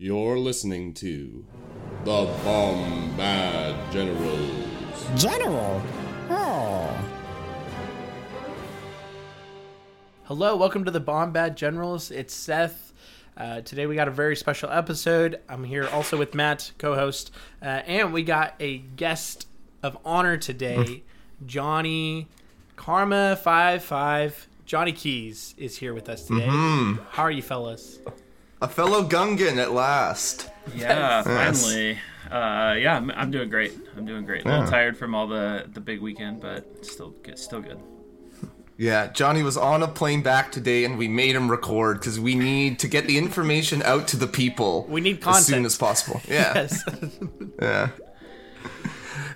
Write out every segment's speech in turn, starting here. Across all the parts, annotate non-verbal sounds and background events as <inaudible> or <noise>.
You're listening to the Bombad Generals. General? Oh. Hello, welcome to the Bombad Generals. It's Seth. Uh, today we got a very special episode. I'm here also with Matt, co-host, uh, and we got a guest of honor today, Johnny Karma Five Five. Johnny Keyes is here with us today. How are you, fellas? A fellow Gungan at last. Yeah, Yes. finally. Uh, yeah, I'm, I'm doing great. I'm doing great. A little Yeah. tired from all the the big weekend, but still good. Still good. Yeah, Johnny was on a plane back today, and we made him record because we need to get the information out to the people. We need content as soon as possible. Yeah, <laughs> Yes. yeah.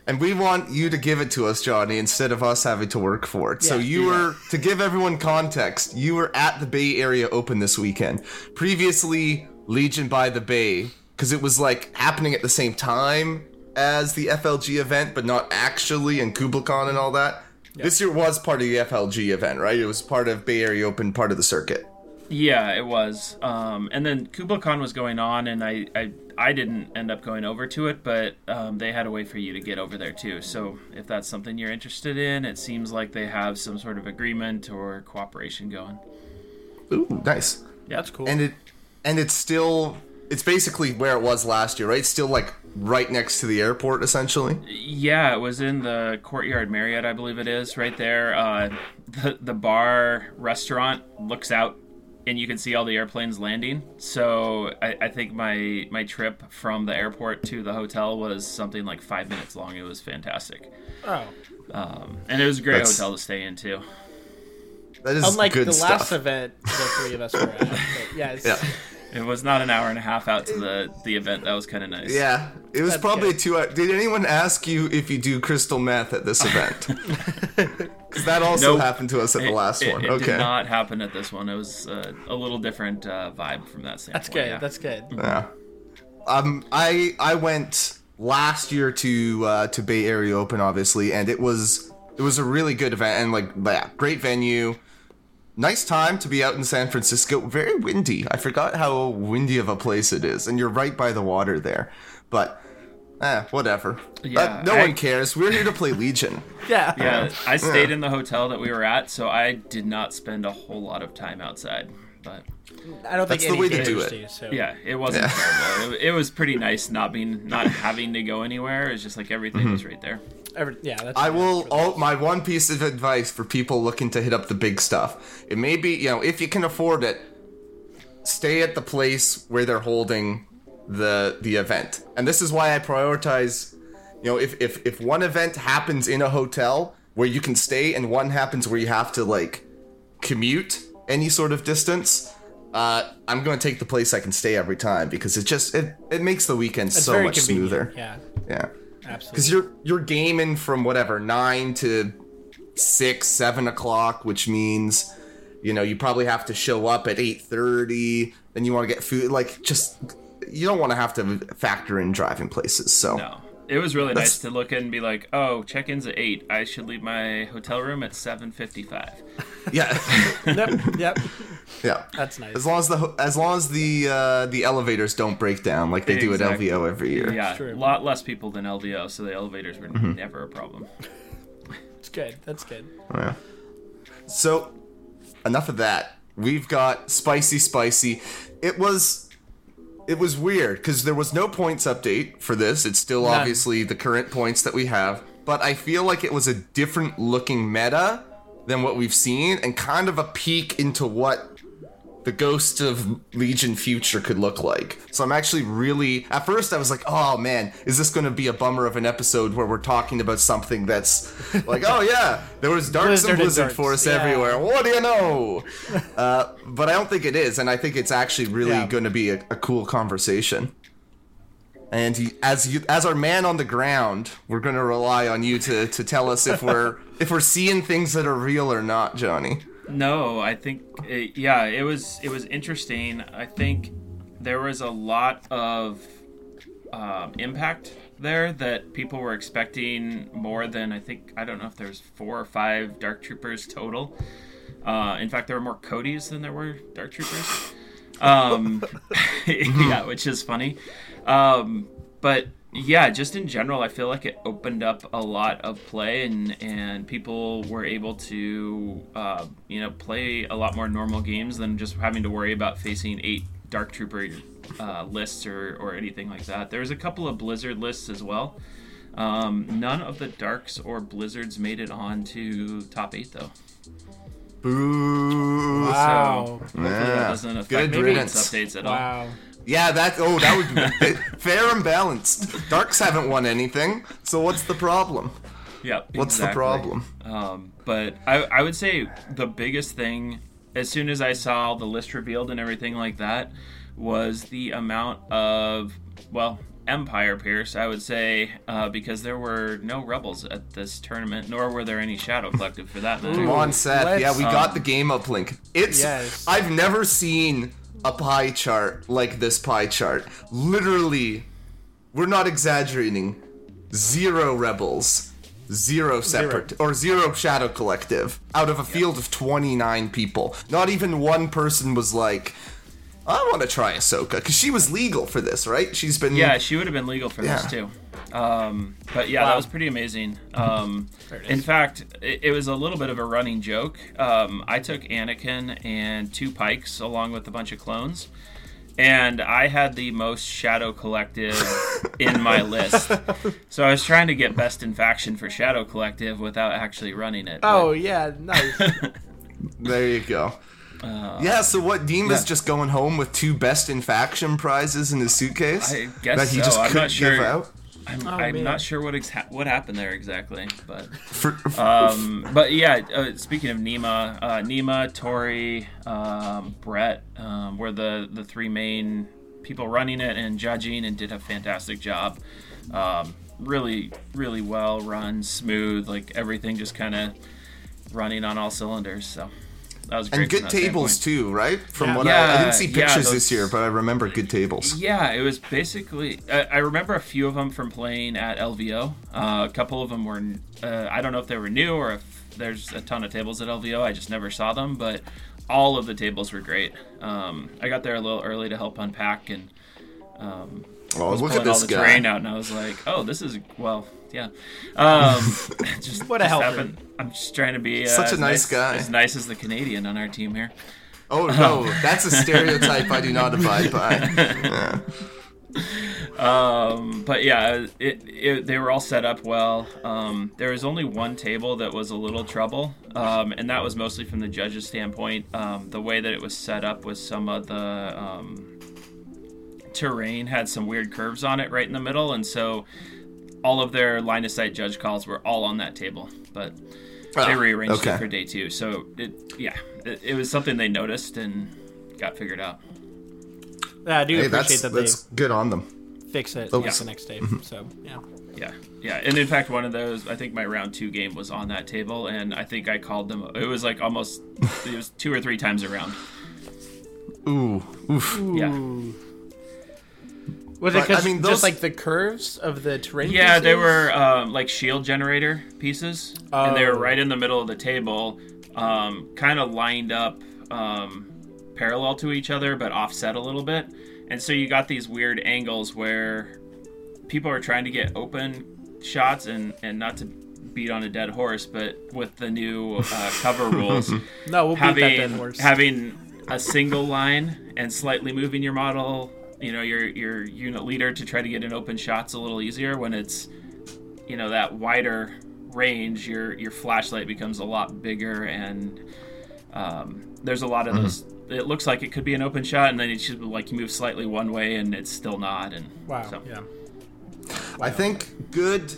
And we want you to give it to us, Johnny, instead of us having to work for it. so Yeah, you were to give everyone context. You were at the Bay Area Open this weekend. Previously, Legion by the Bay, because it was like happening at the same time as the FLG event, but not actually, and KublaCon and all that. This year was part of the FLG event, right? It was part of Bay Area Open, part of the circuit. Yeah, it was. Um, and then KublaCon was going on, and I, I I didn't end up going over to it, but um, they had a way for you to get over there too. So if that's something you're interested in, it seems like they have some sort of agreement or cooperation going. Ooh, nice. Yeah, That's cool. And it and it's still it's basically where it was last year, right? It's still like right next to the airport essentially. Yeah, it was in the Courtyard Marriott, I believe it is, right there. Uh, the the bar restaurant looks out, and you can see all the airplanes landing. So I, I think my my trip from the airport to the hotel was something like five minutes long. It was fantastic, oh, um, and it was a great That's- hotel to stay in too. That is unlike good the stuff. last event the three of us were at. But <laughs> yes. Yeah. It was not an hour and a half out to the the event. That was kind of nice. Yeah, it was That's probably two. hour Did anyone ask you if you do crystal meth at this event? <laughs> <laughs> Because that also Nope. happened to us at the last it, one. It okay. did not happen at this one. It was uh, a little different uh, vibe from that standpoint. That's good. yeah. That's good. Yeah. Um, I I went last year to uh, to Bay Area Open, obviously, and it was it was a really good event and like yeah, great venue. Nice time to be out in San Francisco. Very windy. I forgot how windy of a place it is, and you're right by the water there. But eh, whatever. Yeah, Uh, no I- one cares. We're here to play Legion. <laughs> Yeah. Yeah, I stayed in the hotel that we were at, so I did not spend a whole lot of time outside. But I don't think That's the way to do it. do, so. yeah, it wasn't terrible. It, it was pretty nice not being not having to go anywhere. It's just like everything was right there. Every, yeah. That's I will. All my one piece of advice for people looking to hit up the big stuff. It may be you know if you can afford it, stay at the place where they're holding the the event. And this is why I prioritize. You know, if if if one event happens in a hotel where you can stay, and one happens where you have to like commute any sort of distance. Uh, I'm going to take the place I can stay every time because it just it, it makes the weekend It's so much convenient. smoother. Yeah. yeah Absolutely. because you're you're gaming from whatever nine to six, seven o'clock, which means you know you probably have to show up at eight thirty. Then you want to get food, like just you don't want to have to factor in driving places. So No, it was really That's- nice to look in and be like, "Oh, check-in's at eight. I should leave my hotel room at seven fifty-five. <laughs> yeah, <laughs> yep. Yep. <laughs> yeah. That's nice. As long as the as long as the uh, the elevators don't break down like they do at LVO every year. Yeah, true. a lot less people than LVO, so the elevators were Mm-hmm. never a problem. It's good. That's good. Yeah. So, enough of that. We've got spicy, spicy. It was, it was weird because there was no points update for this. It's still None. obviously the current points that we have, but I feel like it was a different looking meta than what we've seen, and kind of a peek into what the ghost of Legion future could look like. So I'm actually really at first I was like, "Oh man, is this going to be a bummer of an episode where we're talking about something that's <laughs> like, oh yeah, there was darks and blizzard darks, force yeah. everywhere. What do you know?" uh, but I don't think it is, and I think it's actually really Yeah. going to be a, a cool conversation. And he, as you, as our man on the ground, we're going to rely on you to, to tell us if we're <laughs> if we're seeing things that are real or not, Johnny. No, I think it, yeah, it was it was interesting. I think there was a lot of um, impact there that people were expecting more than I think. I don't know if there's four or five Dark Troopers total. Uh, in fact, there were more Codys than there were Dark Troopers. um, <laughs> yeah, which is funny. Um, but yeah, just in general, I feel like it opened up a lot of play, and and people were able to uh, you know play a lot more normal games than just having to worry about facing eight Dark Trooper uh, lists or or anything like that. There was a couple of Blizzard lists as well. Um, none of the Darks or Blizzards made it on to top eight though. Boo. Wow. So Yeah. that doesn't affect Good the riddance. updates at all. Wow. Yeah, that. Oh, that would be fair and balanced. Darks haven't won anything, so what's the problem? Yep. What's the problem? Um, but I, I would say the biggest thing, as soon as I saw the list revealed and everything like that, was the amount of, well, Empire Pierce, I would say, uh, because there were no Rebels at this tournament, nor were there any Shadow Collective for that matter. Come on, Seth. let's- yeah, we got the game uplink. It's. Yes. I've never seen a pie chart like this pie chart. Literally, we're not exaggerating. Zero rebels, zero separate, or zero shadow collective out of a field of 29 people. Not even one person was like, I want to try Ahsoka. Because she was legal for this, right? She's been. Yeah, she would have been legal for this too. Um, but yeah, that was pretty amazing. <laughs> Um, in fact, it, it was a little bit of a running joke. Um, I took Anakin and two Pikes along with a bunch of clones, and I had the most Shadow Collective <laughs> in my list. <laughs> So I was trying to get best in faction for Shadow Collective without actually running it. but- Oh yeah, nice. There you go. Yeah, so what? Dean was just going home with two best in faction prizes in his suitcase I guess that he so. just I'm couldn't sure. give out. I'm, Oh, I'm not sure what ex- what happened there exactly, but. <laughs> Um, but yeah, uh, speaking of Nima, uh, Nima, Tori, um, Brett um, were the the three main people running it and judging, and did a fantastic job. Um, really, really well run, smooth, like everything just kind of running on all cylinders. So that was great. and good tables standpoint. too, right? From Yeah. what I, I didn't see yeah, pictures those- this year, but I remember good tables. Yeah, it was basically. I, I remember a few of them from playing at LVO. Uh, a couple of them were. Uh, I don't know if they were new or if there's a ton of tables at LVO. I just never saw them, but all of the tables were great. Um, I got there a little early to help unpack and um, Oh, was look pulling at all the guy. terrain out, and I was like, "Oh, this is well, yeah." Um, <laughs> just What a just happened- I'm just trying to be uh, Such a as nice guy. as nice as the Canadian on our team here. Oh no, that's a stereotype I do not <laughs> abide by. <laughs> Um, but yeah, it, it they were all set up well. Um, there was only one table that was a little trouble, um, and that was mostly from the judge's standpoint. Um, the way that it was set up was some of the um, terrain had some weird curves on it right in the middle, and so all of their line of sight judge calls were all on that table. But they Ah, rearranged okay. it for day two, so it yeah, it, it was something they noticed and got figured out. Yeah, I do Hey, appreciate that's that that's good on them. fix it Oh. like, the next day. So yeah. Yeah, yeah, and in fact, one of those, I think my round two game was on that table, and I think I called them. It was like almost, it was two or three times around. <laughs> Ooh, oof. Yeah, Was it But, I mean, those- just like the curves of the terrain? yeah, they were um, like shield generator pieces, and they were Oh. right in the middle of the table, um, kind of lined up um, parallel to each other, but offset a little bit, and so you got these weird angles where people are trying to get open shots, and and not to beat on a dead horse, but with the new uh, cover <laughs> rules. No, we'll beat that dead having horse. having a single line and slightly moving your model, you know, your your unit leader to try to get an open shot's a little easier when it's you know that wider range. Your your flashlight becomes a lot bigger and um, there's a lot of those. It looks like it could be an open shot, and then it should like you move slightly one way, and it's still not. And wow. so, Yeah. I think good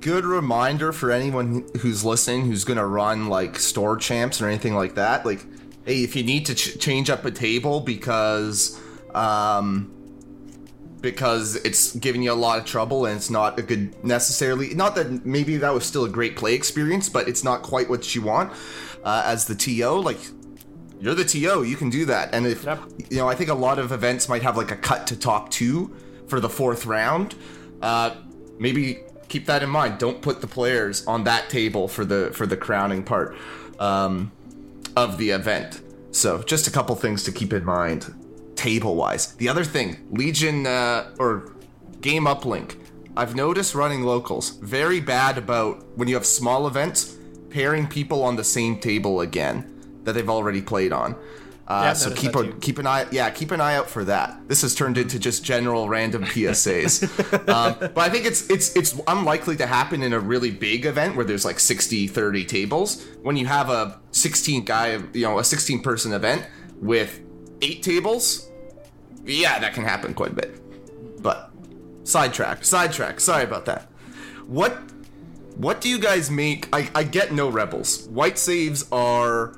good reminder for anyone who's listening who's gonna run like store champs or anything like that. Like, hey, if you need to ch- change up a table because um because it's giving you a lot of trouble and it's not a good necessarily not that maybe that was still a great play experience but it's not quite what you want uh, as the to like you're the to you can do that. And if Yep. you know i think a lot of events might have like a cut to top two for the fourth round. Uh, maybe keep that in mind. Don't put the players on that table for the for the crowning part um, of the event. So just a couple things to keep in mind table wise. The other thing, Legion uh, or Game Uplink, I've noticed running locals very bad about when you have small events pairing people on the same table again that they've already played on. Uh, Yeah, so keep a keep an eye yeah keep an eye out for that. This has turned into just general random <laughs> PSAs, um, but I think it's it's it's unlikely to happen in a really big event where there's like 60 30 tables. When you have a 16 guy you know a 16 person event with eight tables, yeah, that can happen quite a bit. But sidetrack, sidetrack. Sorry about that. What what do you guys make? I, I get no rebels. White saves are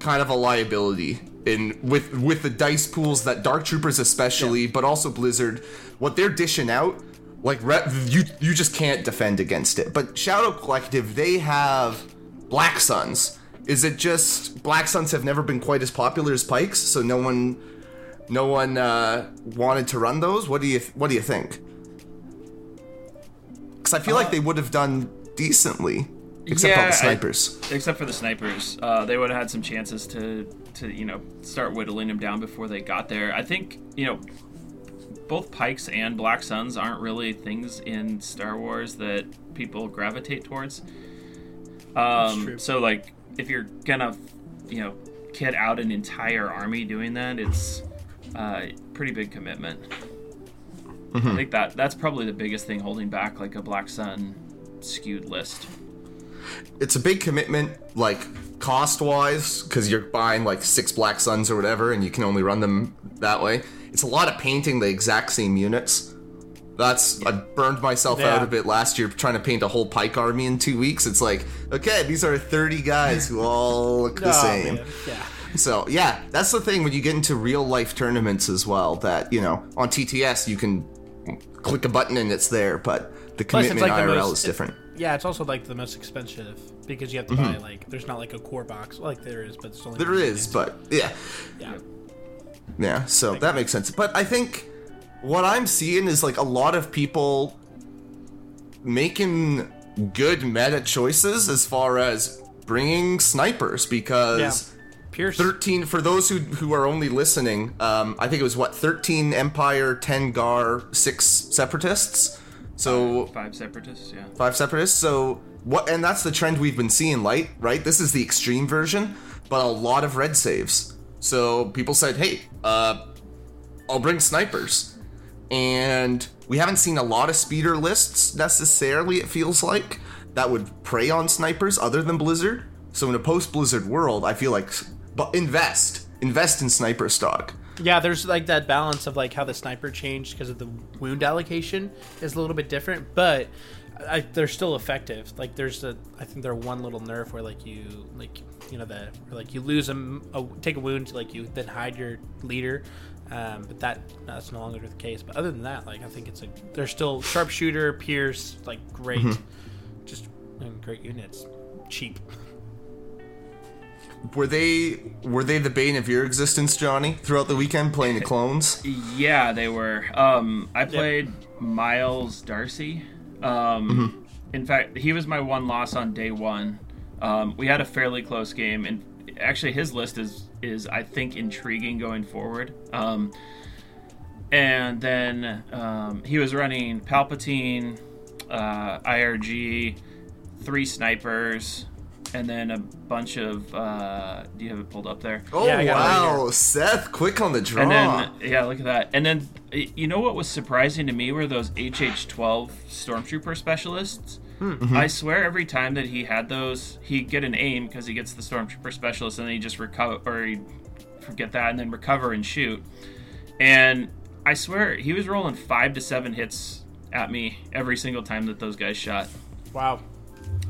kind of a liability in with with the dice pools that Dark Troopers especially, but also Blizzard, what they're dishing out. Like re- you you just can't defend against it. But Shadow Collective, they have Black Suns. Is it just Black Suns have never been quite as popular as Pikes, so no one no one uh, wanted to run those? What do you what do you think? Because I feel like they would have done decently, except for all Yeah, the I- snipers. except for the snipers. Uh, they would have had some chances to, to you know, start whittling them down before they got there. I think, you know, both Pikes and Black Suns aren't really things in Star Wars that people gravitate towards. Um, true. so, like, if you're gonna, you know, kit out an entire army doing that, it's uh, pretty big commitment. I think that that's probably the biggest thing holding back like a Black Sun skewed list. it's a big commitment, like cost wise, because you're buying like six Black Suns or whatever, and you can only run them that way. It's a lot of painting the exact same units. That's I burned myself Yeah. out a bit last year trying to paint a whole Pike army in two weeks. It's like, okay, these are 30 guys who all look the Oh, same. man. Yeah. So yeah, that's the thing when you get into real life tournaments as well. That you know on TTS you can click a button and it's there, but the commitment like the IRL most- is different. Yeah, it's also like the most expensive because you have to buy like there's not like a core box like there is, but it's only Mm-hmm. There is, but yeah, yeah. Yeah, so that makes sense. But I think what I'm seeing is like a lot of people making good meta choices as far as bringing snipers because Pierce. 13 for those who who are only listening, um I think it was what 13 Empire, 10 Gar, 6 separatists. So Five separatists, yeah. five separatists. So what? And that's the trend we've been seeing. Light, right? This is the extreme version, but a lot of red saves. So people said, "Hey, uh, I'll bring snipers," and we haven't seen a lot of speeder lists necessarily. It feels like that would prey on snipers other than Blizzard. So in a post-Blizzard world, I feel like, but invest, invest in sniper stock. Yeah, there's like that balance of like how the sniper changed because of the wound allocation is a little bit different, but I, they're still effective. Like there's a, I think they're one little nerf where like you like you know the like you lose a, a take a wound like you then hide your leader, um, but that that's no longer the case. But other than that, like I think it's a they're still sharpshooter, Pierce, like great, just I mean, great units, cheap. Were they were they the bane of your existence, Johnny, throughout the weekend playing the <laughs> clones? Yeah, they were. Um, I played Miles Darcy. Um, In fact, he was my one loss on day one. Um, we had a fairly close game, and actually, his list is is I think intriguing going forward. Um, and then um, he was running Palpatine, uh, IRG, three snipers, and then a bunch of. Uh, do you have it pulled up there? Oh Yeah, I got it right wow, Seth, quick on the draw. And then yeah, look at that. And then you know what was surprising to me were those HH12 stormtrooper specialists. I swear every time that he had those, he'd get an aim because he gets the stormtrooper specialist, and then he just recover or he'd forget that and then recover and shoot. And I swear he was rolling five to seven hits at me every single time that those guys shot Wow.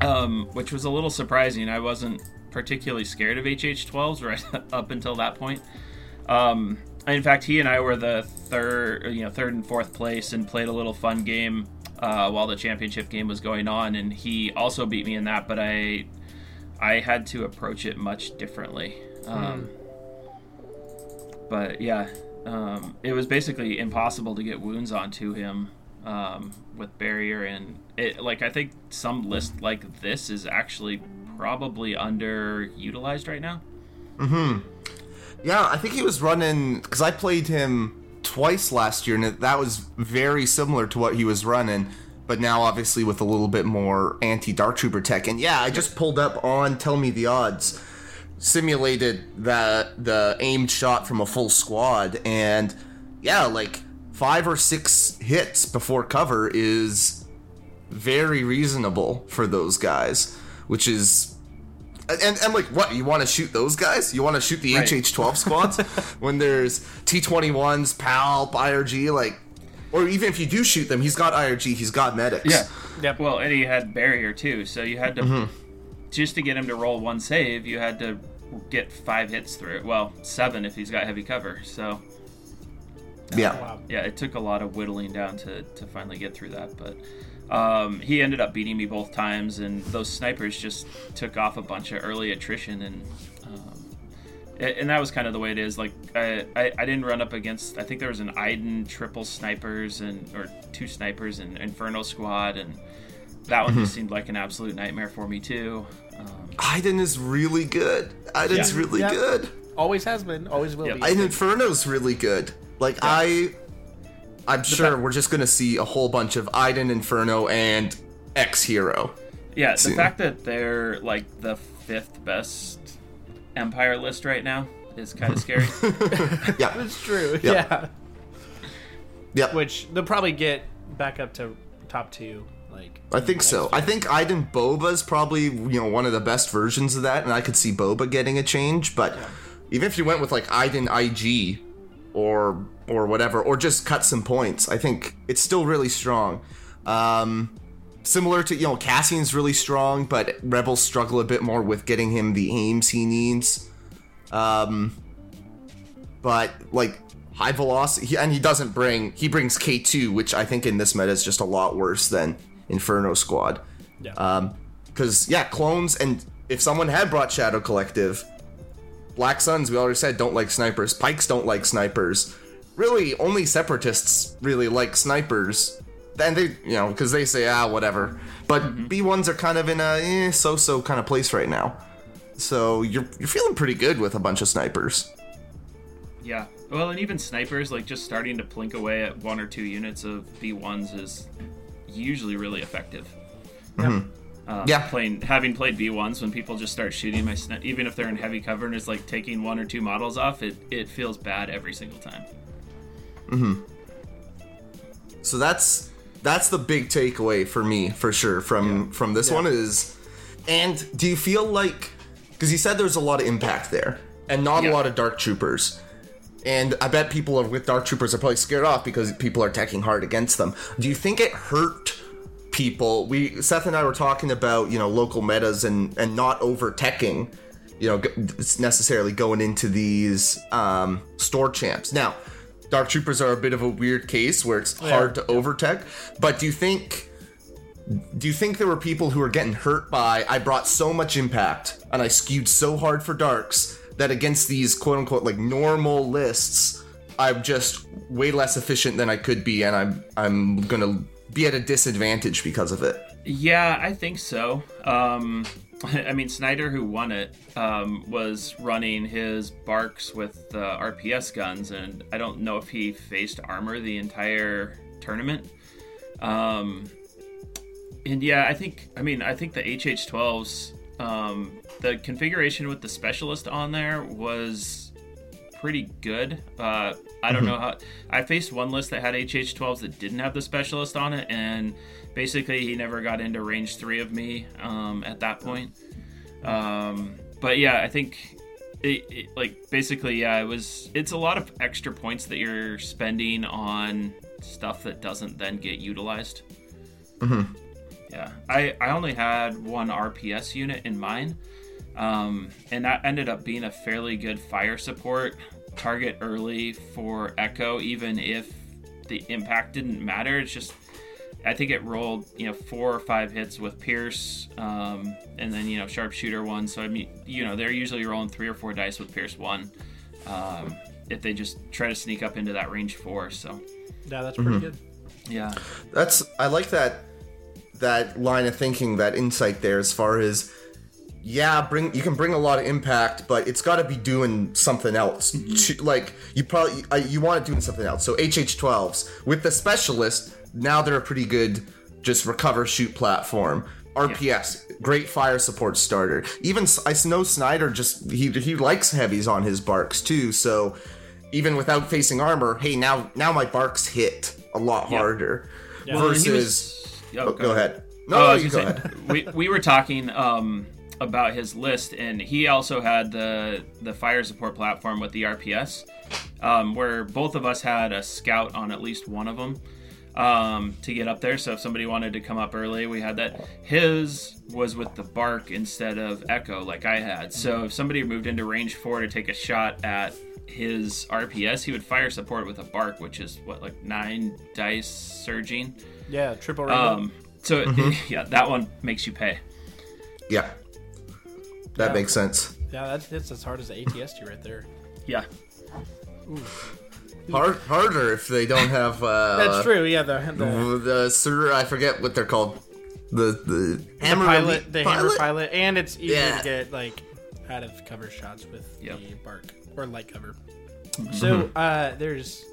Um, which was a little surprising. I wasn't particularly scared of HH12s right <laughs> up until that point. Um, in fact, he and I were the third, you know, third and fourth place, and played a little fun game uh, while the championship game was going on. And he also beat me in that, but I, I had to approach it much differently. Um, But yeah, um, it was basically impossible to get wounds onto him um, with barrier, and it like I think some list like this is actually probably underutilized right now. Hmm. Yeah, I think he was running because I played him twice last year, and that was very similar to what he was running. But now, obviously, with a little bit more anti Dark Trooper tech. And yeah, I just pulled up on Tell Me the Odds, simulated the the aimed shot from a full squad, and yeah, like five or six hits before cover is very reasonable for those guys, which is and, and like what you want to shoot those guys you want to shoot the Right. hh12 <laughs> squads when there's t21s palp irg like or even if you do shoot them he's got irg he's got medics Yeah. Yep. Well, and he had barrier too, so you had to Mm-hmm. just to get him to roll one save, you had to get five hits through it. Well, seven if he's got heavy cover. So yeah yeah, it took a lot of whittling down to to finally get through that, but. Um, he ended up beating me both times, and those snipers just took off a bunch of early attrition, and um, a- and that was kind of the way it is. Like I, I, I didn't run up against. I think there was an Iden triple snipers and or two snipers and Inferno squad, and that one just seemed like an absolute nightmare for me too. Um, iden is really good iden's Yeah. really Yeah. good Always has been. Always will Yep. be. and inferno's really good like i i'm sure we're just gonna see a whole bunch of iden inferno and x hero yeah, the fact that they're like the fifth best Empire list right now is kind of <laughs> scary. yeah <laughs> It's true. Yeah. Yeah. yeah Which they'll probably get back up to top two. Like I think so. I think Iden Boba's probably you know one of the best versions of that, and I could see Boba getting a change. But even if you went with like Iden IG or or whatever, or just cut some points, I think it's still really strong. Um, similar to you know Cassian's really strong, but Rebels struggle a bit more with getting him the aims he needs. Um, but like high velocity, and he doesn't bring he brings K two, which I think in this meta is just a lot worse than Inferno Squad. Yeah. Um, because yeah, clones, and if someone had brought Shadow Collective, Black Suns, we already said don't like snipers. Pikes don't like snipers. Really, only separatists really like snipers. And they, you know, because they say ah whatever. But B ones are kind of in a eh, so-so kind of place right now. So you're you're feeling pretty good with a bunch of snipers. Yeah. Well, and even snipers, like just starting to plink away at one or two units of B1s is usually really effective. Um, Yeah. Playing, having played B1s, when people just start shooting my sni- even if they're in heavy cover and it's like taking one or two models off, it, it feels bad every single time. Hmm. So that's that's the big takeaway for me for sure from from this one is and do you feel like because you said there's a lot of impact there and not a lot of dark troopers and i bet people are with dark troopers are probably scared off because people are attacking hard against them do you think it hurt people. We seth and i were talking about you know local metas and and not over teching you know g- necessarily going into these um store champs. Now dark troopers are a bit of a weird case where it's hard to over tech but do you think do you think there were people who were getting hurt by I brought so much impact and I skewed so hard for darks that against these quote unquote like normal lists I'm just way less efficient than I could be and I'm I'm gonna be at a disadvantage because of it. Yeah, I think so. Um, <laughs> I mean, Snyder, who won it, um, was running his BARCs with the RPS guns, and I don't know if he faced armor the entire tournament. Um, and yeah, I think, I mean, I think the HH12s, um, the configuration with the specialist on there was pretty good. Uh, I don't know how. I faced one list that had HH12s that didn't have the specialist on it, and basically he never got into range three of me um, at that point. Um, but yeah, I think. It, it, like basically yeah it was it's a lot of extra points that you're spending on stuff that doesn't then get utilized yeah i i only had one rps unit in mine um, and that ended up being a fairly good fire support target early for echo even if the impact didn't matter. It's just i think it rolled you know four or five hits with pierce um, and then you know sharpshooter one. So i mean you know they're usually rolling three or four dice with pierce one um, if they just try to sneak up into that range four so. Yeah, that's pretty good. yeah. That's I like that that line of thinking, that insight there as far as yeah, bring you can bring a lot of impact, but it's got to be doing something else. To- Like you probably uh, you want it doing something else. So HH12s with the specialist, now they're a pretty good just recover shoot platform. RPS, great fire support starter. Even I know Snyder just he he likes heavies on his BARCs too. So even without facing armor, hey now now my BARCs hit a lot harder. Well, and he Versus, was- oh, oh, go ahead. No, Oh, I no, you go ahead. we we were talking um, about his list, and he also had the the fire support platform with the RPS, um, where both of us had a scout on at least one of them um, to get up there. So if somebody wanted to come up early, we had that. His was with the BARC instead of echo, like I had. So if somebody moved into range four to take a shot at his RPS, he would fire support with a BARC, which is what like nine dice surging. Yeah, triple rainbow. Um, so <laughs> yeah, that one makes you pay. Yeah, that Yeah. makes sense. yeah, that's, that's as hard as the ATST right there. Yeah, Hard, harder if they don't have. <laughs> Uh, That's true. Yeah, the the, The sir, I forget what they're called. The the hammer pilot, elite the hammer pilot, and it's easier Yeah. to get like out of cover shots with Yep. the BARC or light cover. Mm-hmm. So uh, there's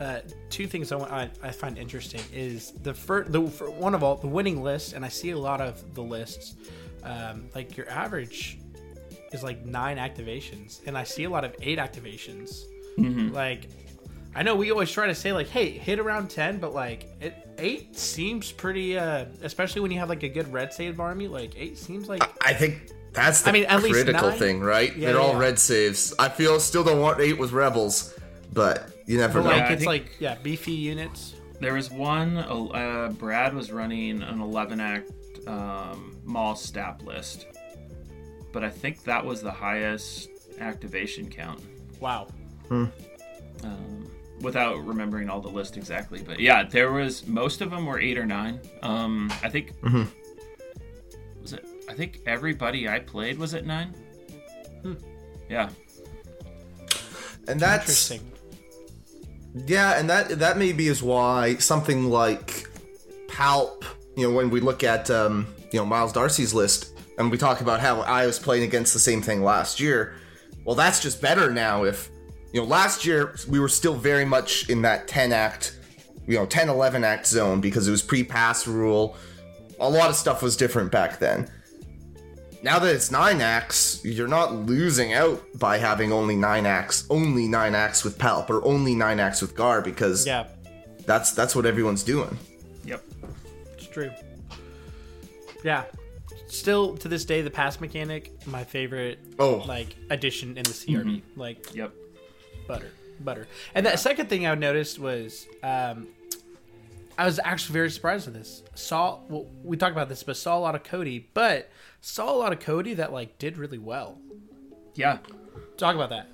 uh, two things I, want, I, I find interesting is the first the for one of all the winning list, and I see a lot of the lists. Um, like your average is like nine activations, and I see a lot of eight activations. Like I know we always try to say like, hey, hit around ten, but like it, eight seems pretty, uh, especially when you have like a good red save army. Like eight seems like I think that's the I mean, at least critical nine? thing, right? Yeah, they're all yeah. red saves. I feel still don't want eight with rebels, but you never but know. like it's think- like yeah, beefy units. there was one. Uh, Brad was running an 11 act um, Maul stap list, but I think that was the highest activation count. Wow. Um, without remembering all the list exactly, but yeah, there was most of them were eight or nine. Um, I think Hmm. was it. I think everybody I played was at nine. Hmm. Yeah. and that's Interesting. Yeah, and that that maybe is why something like Palp, you know, when we look at um, you know Miles Darcy's list and we talk about how I was playing against the same thing last year, well, that's just better now. If you know, last year we were still very much in that 10 act, you know, 10 11 act zone because it was pre-pass rule. A lot of stuff was different back then. Now that it's nine acts, you're not losing out by having only nine acts, only nine acts with Palp or only nine acts with Gar because Yeah, that's that's what everyone's doing. Yep. it's true. Yeah. Still to this day, the pass mechanic, my favorite Oh. like addition in the CRB. Like Yep. butter, butter. And the second thing I noticed was um, I was actually very surprised with this. Saw well, we talked about this, but saw a lot of Cody, but saw a lot of Cody that like did really well. Yeah. Talk about that.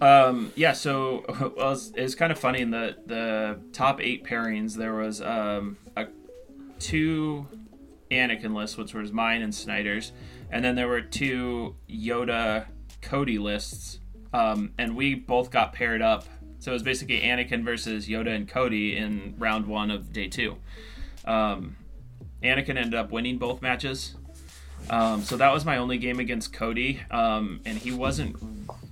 Um, yeah, so <laughs> well, it's, it's kind of funny in the the top eight pairings there was um, a two Anakin lists, which was mine and Snyder's, and then there were two Yoda Cody lists, um, and we both got paired up. So it was basically Anakin versus Yoda and Cody in round one of day two. Um, Anakin ended up winning both matches. Um, so that was my only game against Cody, um, and he wasn't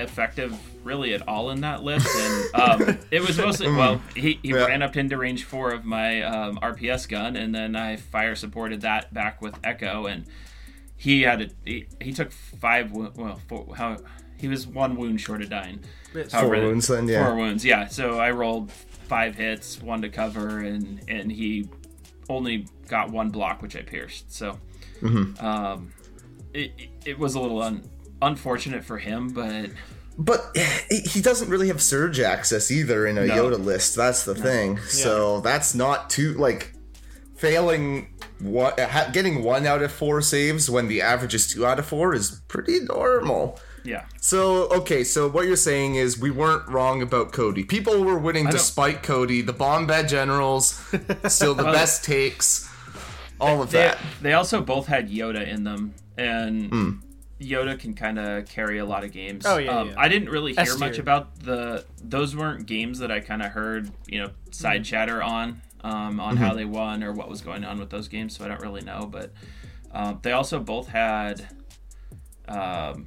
effective really at all in that list. And um, it was mostly <laughs> well, he, he Yeah. ran up into range four of my um, RPS gun, and then I fire supported that back with Echo, and he had a, he, he took five well four, how he was one wound short of dying. However, wounds then, yeah. Four wounds, yeah. So I rolled five hits, one to cover, and and he only got one block, which I pierced. So Mm-hmm. um, it, it- it was a little un, unfortunate for him, but But he <sighs> he doesn't really have surge access either in a No. Yoda list. That's the thing. So that's not too like failing what getting one out of four saves when the average is two out of four is pretty normal. yeah, So okay, so what you're saying is we weren't wrong about Cody. People were winning don't- despite Cody. The Bombad Generals, <laughs> still the best takes. All of they that. they also both had Yoda in them, and Hmm. Yoda can kind of carry a lot of games. Oh, yeah, um, yeah. I didn't really hear S much about the those weren't games that I kind of heard you know side chatter on um, on Mm-hmm. how they won or what was going on with those games, so I don't really know. But um, they also both had um,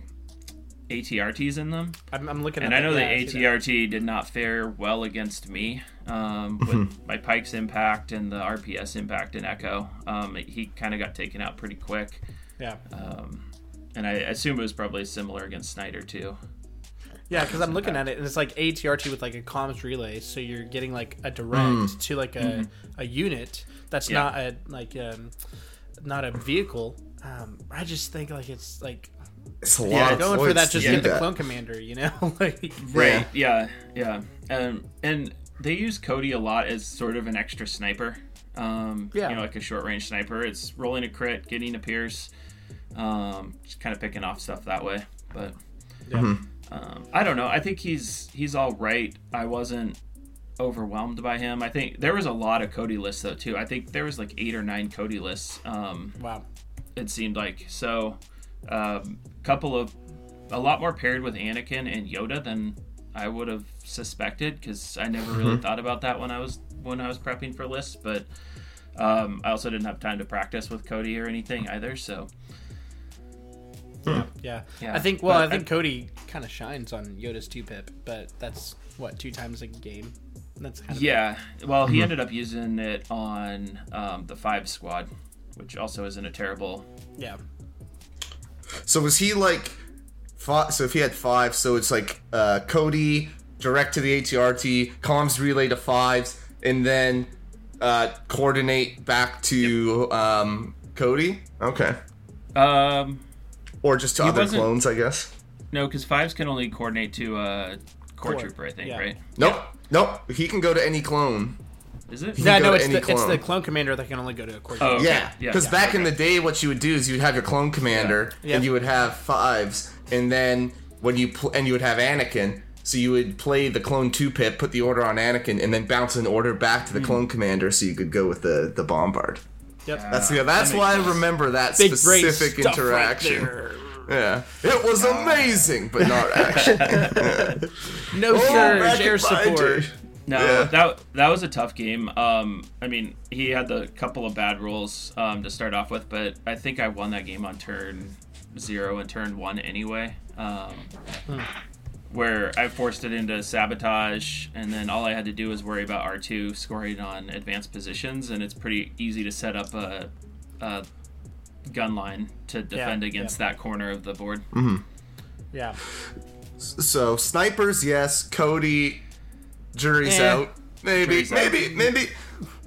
ATRTs in them. I'm, I'm looking at. And at I know the yeah, see that. ATRT did not fare well against me um, with my Pike's impact and the RPS impact and Echo. Um, he kind of got taken out pretty quick. Yeah. Um, and I assume it was probably similar against Snyder too. Yeah, because I'm looking at it and it's like ATRT with like a comms relay, so you're getting like a direct to like a, a unit that's Yeah. not a like um, not a vehicle. Um, I just think like it's like It's a lot Yeah, of going for that. Just do get the clone commander, you know. <laughs> like Right. Yeah. Yeah. Um, and they use Cody a lot as sort of an extra sniper. Um, Yeah. You know, like a short range sniper. It's rolling a crit, getting a pierce, um, just kind of picking off stuff that way. But Yeah. um, I don't know. I think he's he's all right. I wasn't overwhelmed by him. I think there was a lot of Cody lists though too. I think there was like eight or nine Cody lists. Um, wow. it seemed like so um, couple of a lot more paired with anakin and yoda than i would have suspected because i never really thought about that when i was when i was prepping for lists but um, i also didn't have time to practice with cody or anything either so Yeah, yeah. Yeah, I think. Well, but I think I- Cody kind of shines on Yoda's two pip, but that's what two times a game. That's kind of yeah well he ended up using it on um, the five squad which also isn't a terrible yeah. So was he like five? So if he had five, so it's like uh, Cody direct to the ATRT, comms relay to fives, and then uh, coordinate back to um, Cody. Okay, um or just to He other clones, I guess. no because fives can only coordinate to a core, Core, trooper i think yeah. right Nope, nope. He can go to any clone. is it Yeah, no, it's the, it's clone. the clone commander that can only go to a core. Oh, okay. Yeah, yeah, because yeah, back in the day, what you would do is you'd have your clone commander, Yeah. and you would have fives, and then when you pl- and you would have Anakin. So you would play the clone two pip, put the order on Anakin, and then bounce an order back to the hmm. clone commander, so you could go with the the bombard. Yep. That's yeah, that's that why I remember that Big specific stuff right interaction. yeah, it was amazing, but not <laughs> action. No Oh, surge, air support. day. No, Yeah. that that was a tough game. Um, I mean, he had the couple of bad rolls um, to start off with, but I think I won that game on turn zero and turn one anyway. Um, Where I forced it into sabotage, and then all I had to do was worry about R two scoring on advanced positions, and it's pretty easy to set up a, a gun line to defend yeah. against that corner of the board. Mm-hmm. Yeah. So snipers, yes. Cody, jury's Eh. out. Maybe, Jury's out. maybe, maybe,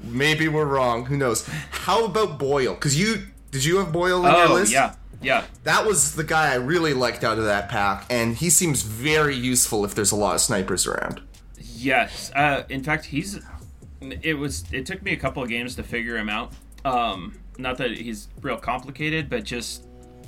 maybe we're wrong. Who knows? How about Boyle? Because you did you have Boyle in your Oh list? yeah, yeah. That was the guy I really liked out of that pack, and he seems very useful if there's a lot of snipers around. Yes. Uh, in fact, he's. It was. It took me a couple of games to figure him out. Um, not that he's real complicated, but just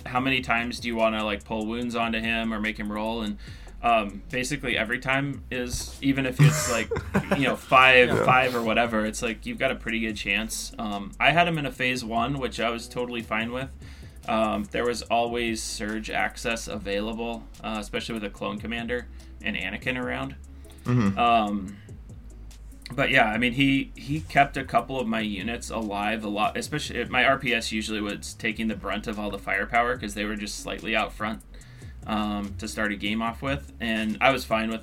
how many times do you want to like pull wounds onto him or make him roll? And um, basically every time is even if it's like <laughs> you know five five or whatever, it's like you've got a pretty good chance. Um, I had him in a phase one, which I was totally fine with. Um, there was always surge access available, uh, especially with a clone commander and Anakin around. Um, but yeah, I mean, he he kept a couple of my units alive a lot. Especially my RPS usually was taking the brunt of all the firepower because they were just slightly out front um, to start a game off with, and I was fine with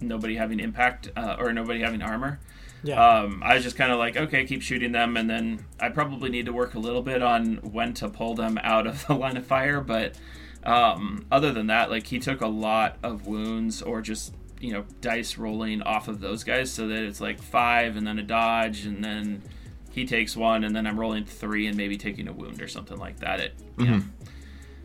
nobody having impact uh, or nobody having armor. Yeah. Um, I was just kind of like, okay, keep shooting them, and then I probably need to work a little bit on when to pull them out of <laughs> the line of fire. But um, other than that, like he took a lot of wounds or just you know dice rolling off of those guys, so that it's like five and then a dodge, and then he takes one, and then I'm rolling three and maybe taking a wound or something like that. It yeah,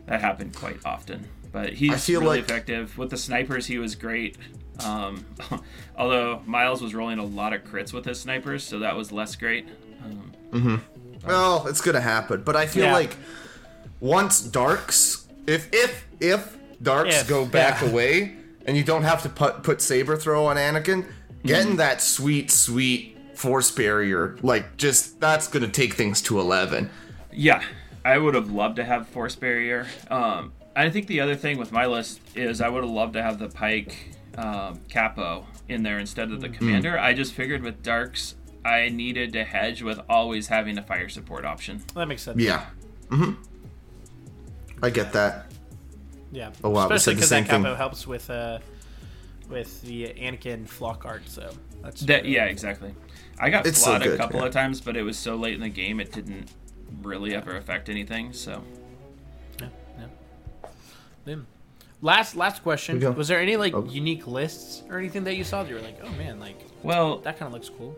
that happened quite often. But he's really like- effective with the snipers. He was great. Um, <laughs> although Miles was rolling a lot of crits with his snipers, so that was less great. Um, Well, it's gonna happen, but I feel Yeah. like once darks, if if if darks If, go back yeah. away, and you don't have to put put saber throw on Anakin, Mm-hmm. getting that sweet sweet force barrier, like just that's gonna take things to eleven. Yeah, I would have loved to have force barrier. Um, I think the other thing with my list is I would have loved to have the pike um, capo in there instead of the commander. I just figured with darks, I needed to hedge with always having a fire support option. that makes sense. Yeah. Mm-hmm. I get that. Yeah. Oh, wow, we Especially said the because same that thing. capo helps with uh, with the Anakin flock art. So that's That, yeah, exactly. I got It's so flawed a couple yeah. of times, but it was so late in the game it didn't really ever affect anything. So Yeah, yeah. Then, last last question: go. Was there any like Oh. unique lists or anything that you saw that you were like, oh man, like well, that kind of looks cool?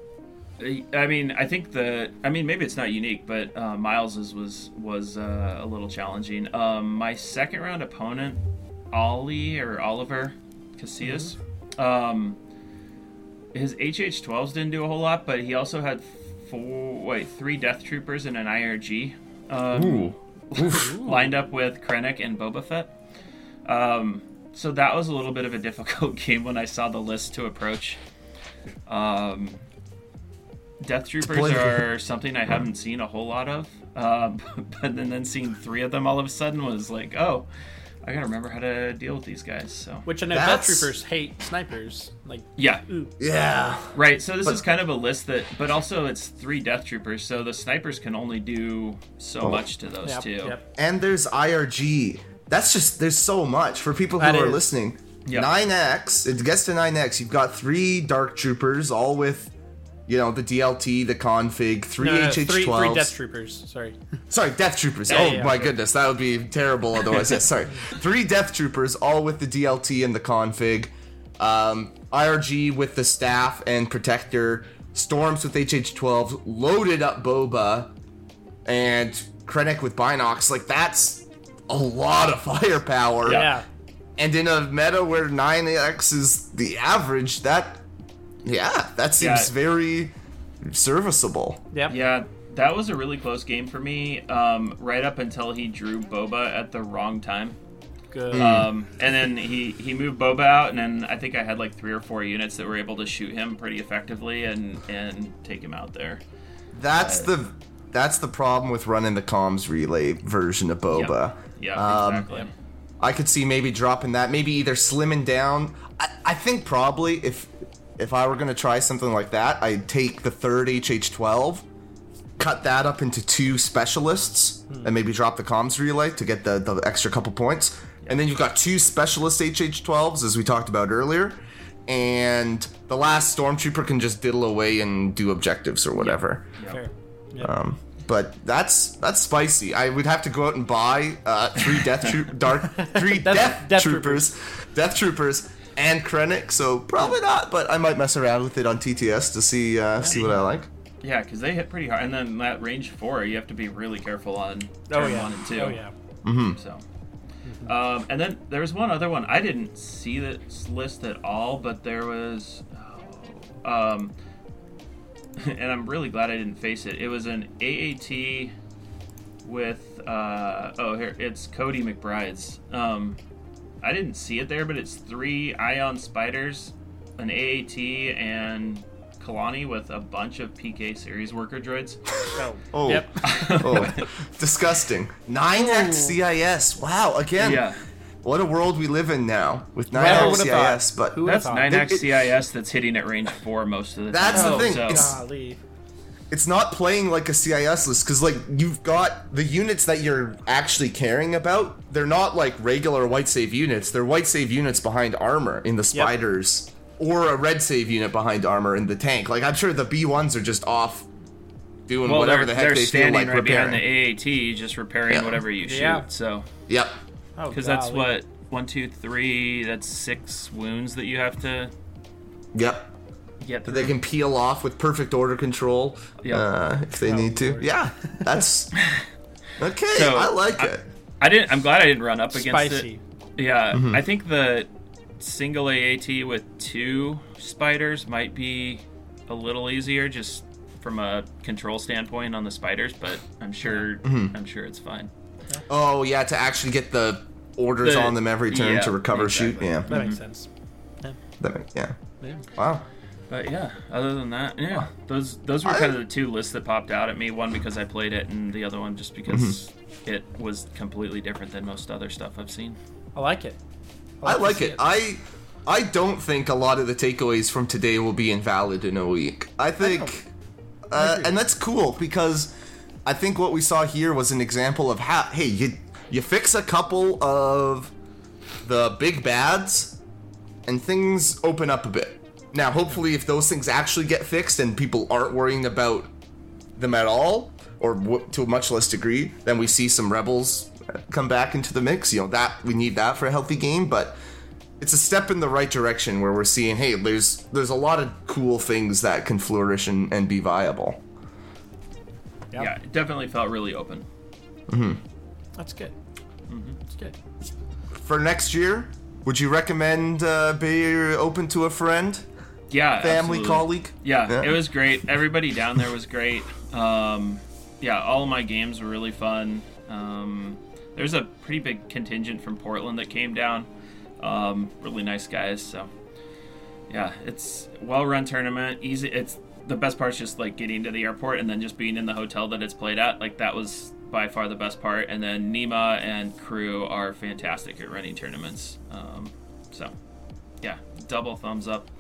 I mean, I think the. I mean, maybe it's not unique, but uh, Miles's was was uh, a little challenging. Um, my second round opponent, Ollie or Oliver Casillas, um, his HH12s didn't do a whole lot, but he also had four, wait, three Death Troopers and an IRG. Um, <laughs> lined up with Krennic and Boba Fett. Um, so that was a little bit of a difficult <laughs> game when I saw the list to approach. Um, Death Troopers Play- are something I haven't seen a whole lot of, um, <laughs> but then, then seeing three of them all of a sudden was like, oh, I gotta remember how to deal with these guys. So Which I know Death Troopers hate snipers. Like, yeah, ooh, Yeah. right. So this But- is kind of a list that, but also it's three Death Troopers, so the snipers can only do so Oh. much to those yep, two. yep. And there's IRG. That's just there's so much for people who That are is. listening. Yep. 9x, it gets to 9x. You've got three Dark Troopers, all with, you know, the DLT, the config, three No, no, no, HH12s. three, three Death Troopers. Sorry. Sorry, Death Troopers. Yeah, oh yeah, my okay. goodness, that would be terrible otherwise. yes, sorry. <laughs> Three Death Troopers, all with the DLT and the config. Um, IRG with the staff and protector. Storms with HH12, loaded up Boba, and Krennic with Binox. Like that's a lot of firepower. Yeah. And in a meta where 9x is the average, that yeah, that seems Yeah. very serviceable. Yeah. Yeah, that was a really close game for me. Um, right up until he drew Boba at the wrong time. Good. Um, and then he, he moved Boba out, and then I think I had like three or four units that were able to shoot him pretty effectively and and take him out there. That's the that's the problem with running the comms relay version of Boba. Yeah, Um, exactly. I could see maybe dropping that, maybe either slimming down. I, I think probably if if I were gonna try something like that, I'd take the third HH12, cut that up into two specialists, and maybe drop the comms relay to get the, the extra couple points. And then you've got two specialist HH12s, as we talked about earlier. And the last stormtrooper can just diddle away and do objectives or whatever. Fair. Yep. Um, but that's that's spicy. I would have to go out and buy uh, three death troop <laughs> dark three Death- death, Death troopers, death troopers, and Krennic. So probably not, but I might mess around with it on TTS to see uh, see what I like. Yeah, because they hit pretty hard, and then that range four, you have to be really careful on oh turn yeah. one and two. Oh yeah. So, um, and then there was one other one. I didn't see this list at all, but there was, oh, um, <laughs> and I'm really glad I didn't face it. It was an AAT with, uh, oh here it's Cody McBride's. Um, I didn't see it there, but it's three Ion Spiders, an AAT, and Kalani with a bunch of PK series worker droids. Oh. Oh. Yep. Oh, <laughs> disgusting! Nine X CIS. Wow. Again, Yeah. What a world we live in now with nine Well, X thought- CIS. But who That's nine X CIS that's hitting at range four most of the That's time. That's the thing, So, it's- it's not playing like a CIS list because like you've got the units that you're actually caring about. They're not like regular white save units. They're white save units behind armor in the spiders, or a red save unit behind armor in the tank. Like I'm sure the B ones are just off doing well, whatever they're, the heck they're they feel standing like right repairing. behind the AAT, just repairing Yeah. whatever you shoot. Yeah. So, Yep. Oh, because that's what one, two, three. That's six wounds that you have to Yep. Yep. That they can peel off with perfect order control Yep. uh, if they Oh, need to. Lord. Yeah, that's <laughs> okay. So, I like I- it. I didn't. I'm glad I didn't run up against Spicy. it. Yeah, Mm-hmm. I think the single AAT with two spiders might be a little easier, just from a control standpoint on the spiders. But I'm sure. Mm-hmm. I'm sure it's fine. Oh yeah, to actually get the orders The- on them every turn yeah, to recover shoot. Yeah, That makes sense. that make, yeah. Yeah. Wow. But yeah, other than that, yeah, those those were I- kind of the two lists that popped out at me. One because I played it, and the other one just because Mm-hmm. it was completely different than most other stuff I've seen. I like it. I to like see it. I I don't think a lot of the takeaways from today will be invalid in a week. I think, uh, and that's cool because I think what we saw here was an example of how hey you you fix a couple of the big bads, and things open up a bit. Now, hopefully, if those things actually get fixed and people aren't worrying about them at all, or w- to a much less degree, then we see some rebels come back into the mix. You know that we need that for a healthy game, but it's a step in the right direction where we're seeing, hey, there's there's a lot of cool things that can flourish and, and be viable. Yep. Yeah, it definitely felt really open. That's good. That's good. For next year, would you recommend uh, Bay Area Open to a friend, Yeah, family, absolutely. colleague? Yeah, Yeah. it was great. Everybody down there was great. Um, yeah, all of my games were really fun. Um, there's a pretty big contingent from Portland that came down. Um, really nice guys. So, yeah, it's well-run tournament. Easy. It's the best part's just like getting to the airport and then just being in the hotel that it's played at. Like that was by far the best part. And then Nima and crew are fantastic at running tournaments. Um, so, yeah, double thumbs up.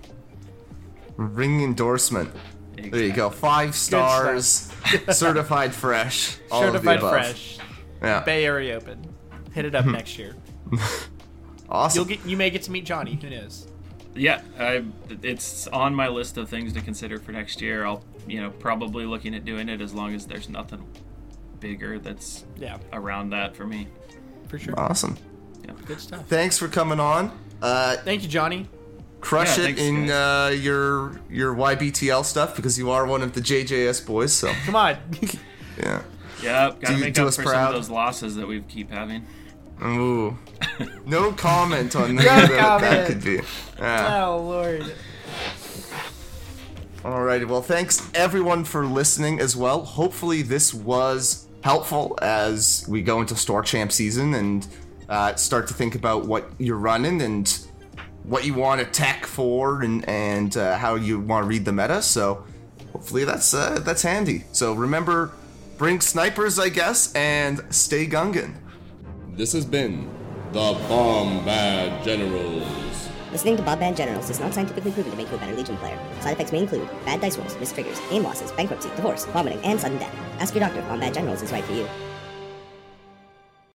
Ring endorsement. There you go. Five stars, <laughs> certified fresh. All of the Certified above. fresh. Yeah. Bay Area Open. Hit it up <laughs> next year. awesome. You'll get you may get to meet Johnny. Who knows? Yeah, I, it's on my list of things to consider for next year. I'll, you know, probably looking at doing it as long as there's nothing bigger that's Yeah, around that for me. for sure. awesome. Good stuff. Thanks for coming on. Uh, Thank you, Johnny. crush Yeah, it thanks, in uh, your your YBTL stuff because you are one of the JJS boys. So Come on. <laughs> yeah. Yeah, gotta Do- make do up us for proud. some of those losses that we keep having. Ooh. No comment on No that. that could be. Yeah. oh Lord. Alrighty, well, thanks everyone for listening as well. Hopefully, this was helpful as we go into Store Champ season and uh, start to think about what you're running and what you want to tech for and and uh, how you want to read the meta. So, hopefully, that's uh, that's handy. So remember, bring snipers, I guess, and stay Gungan. This has been the Bombad Generals. Listening to Bombad Generals is not scientifically proven to make you a better Legion player. Side effects may include bad dice rolls, missed triggers, aim losses, bankruptcy, divorce, vomiting, and sudden death. Ask your doctor if Bombad Generals is right for you.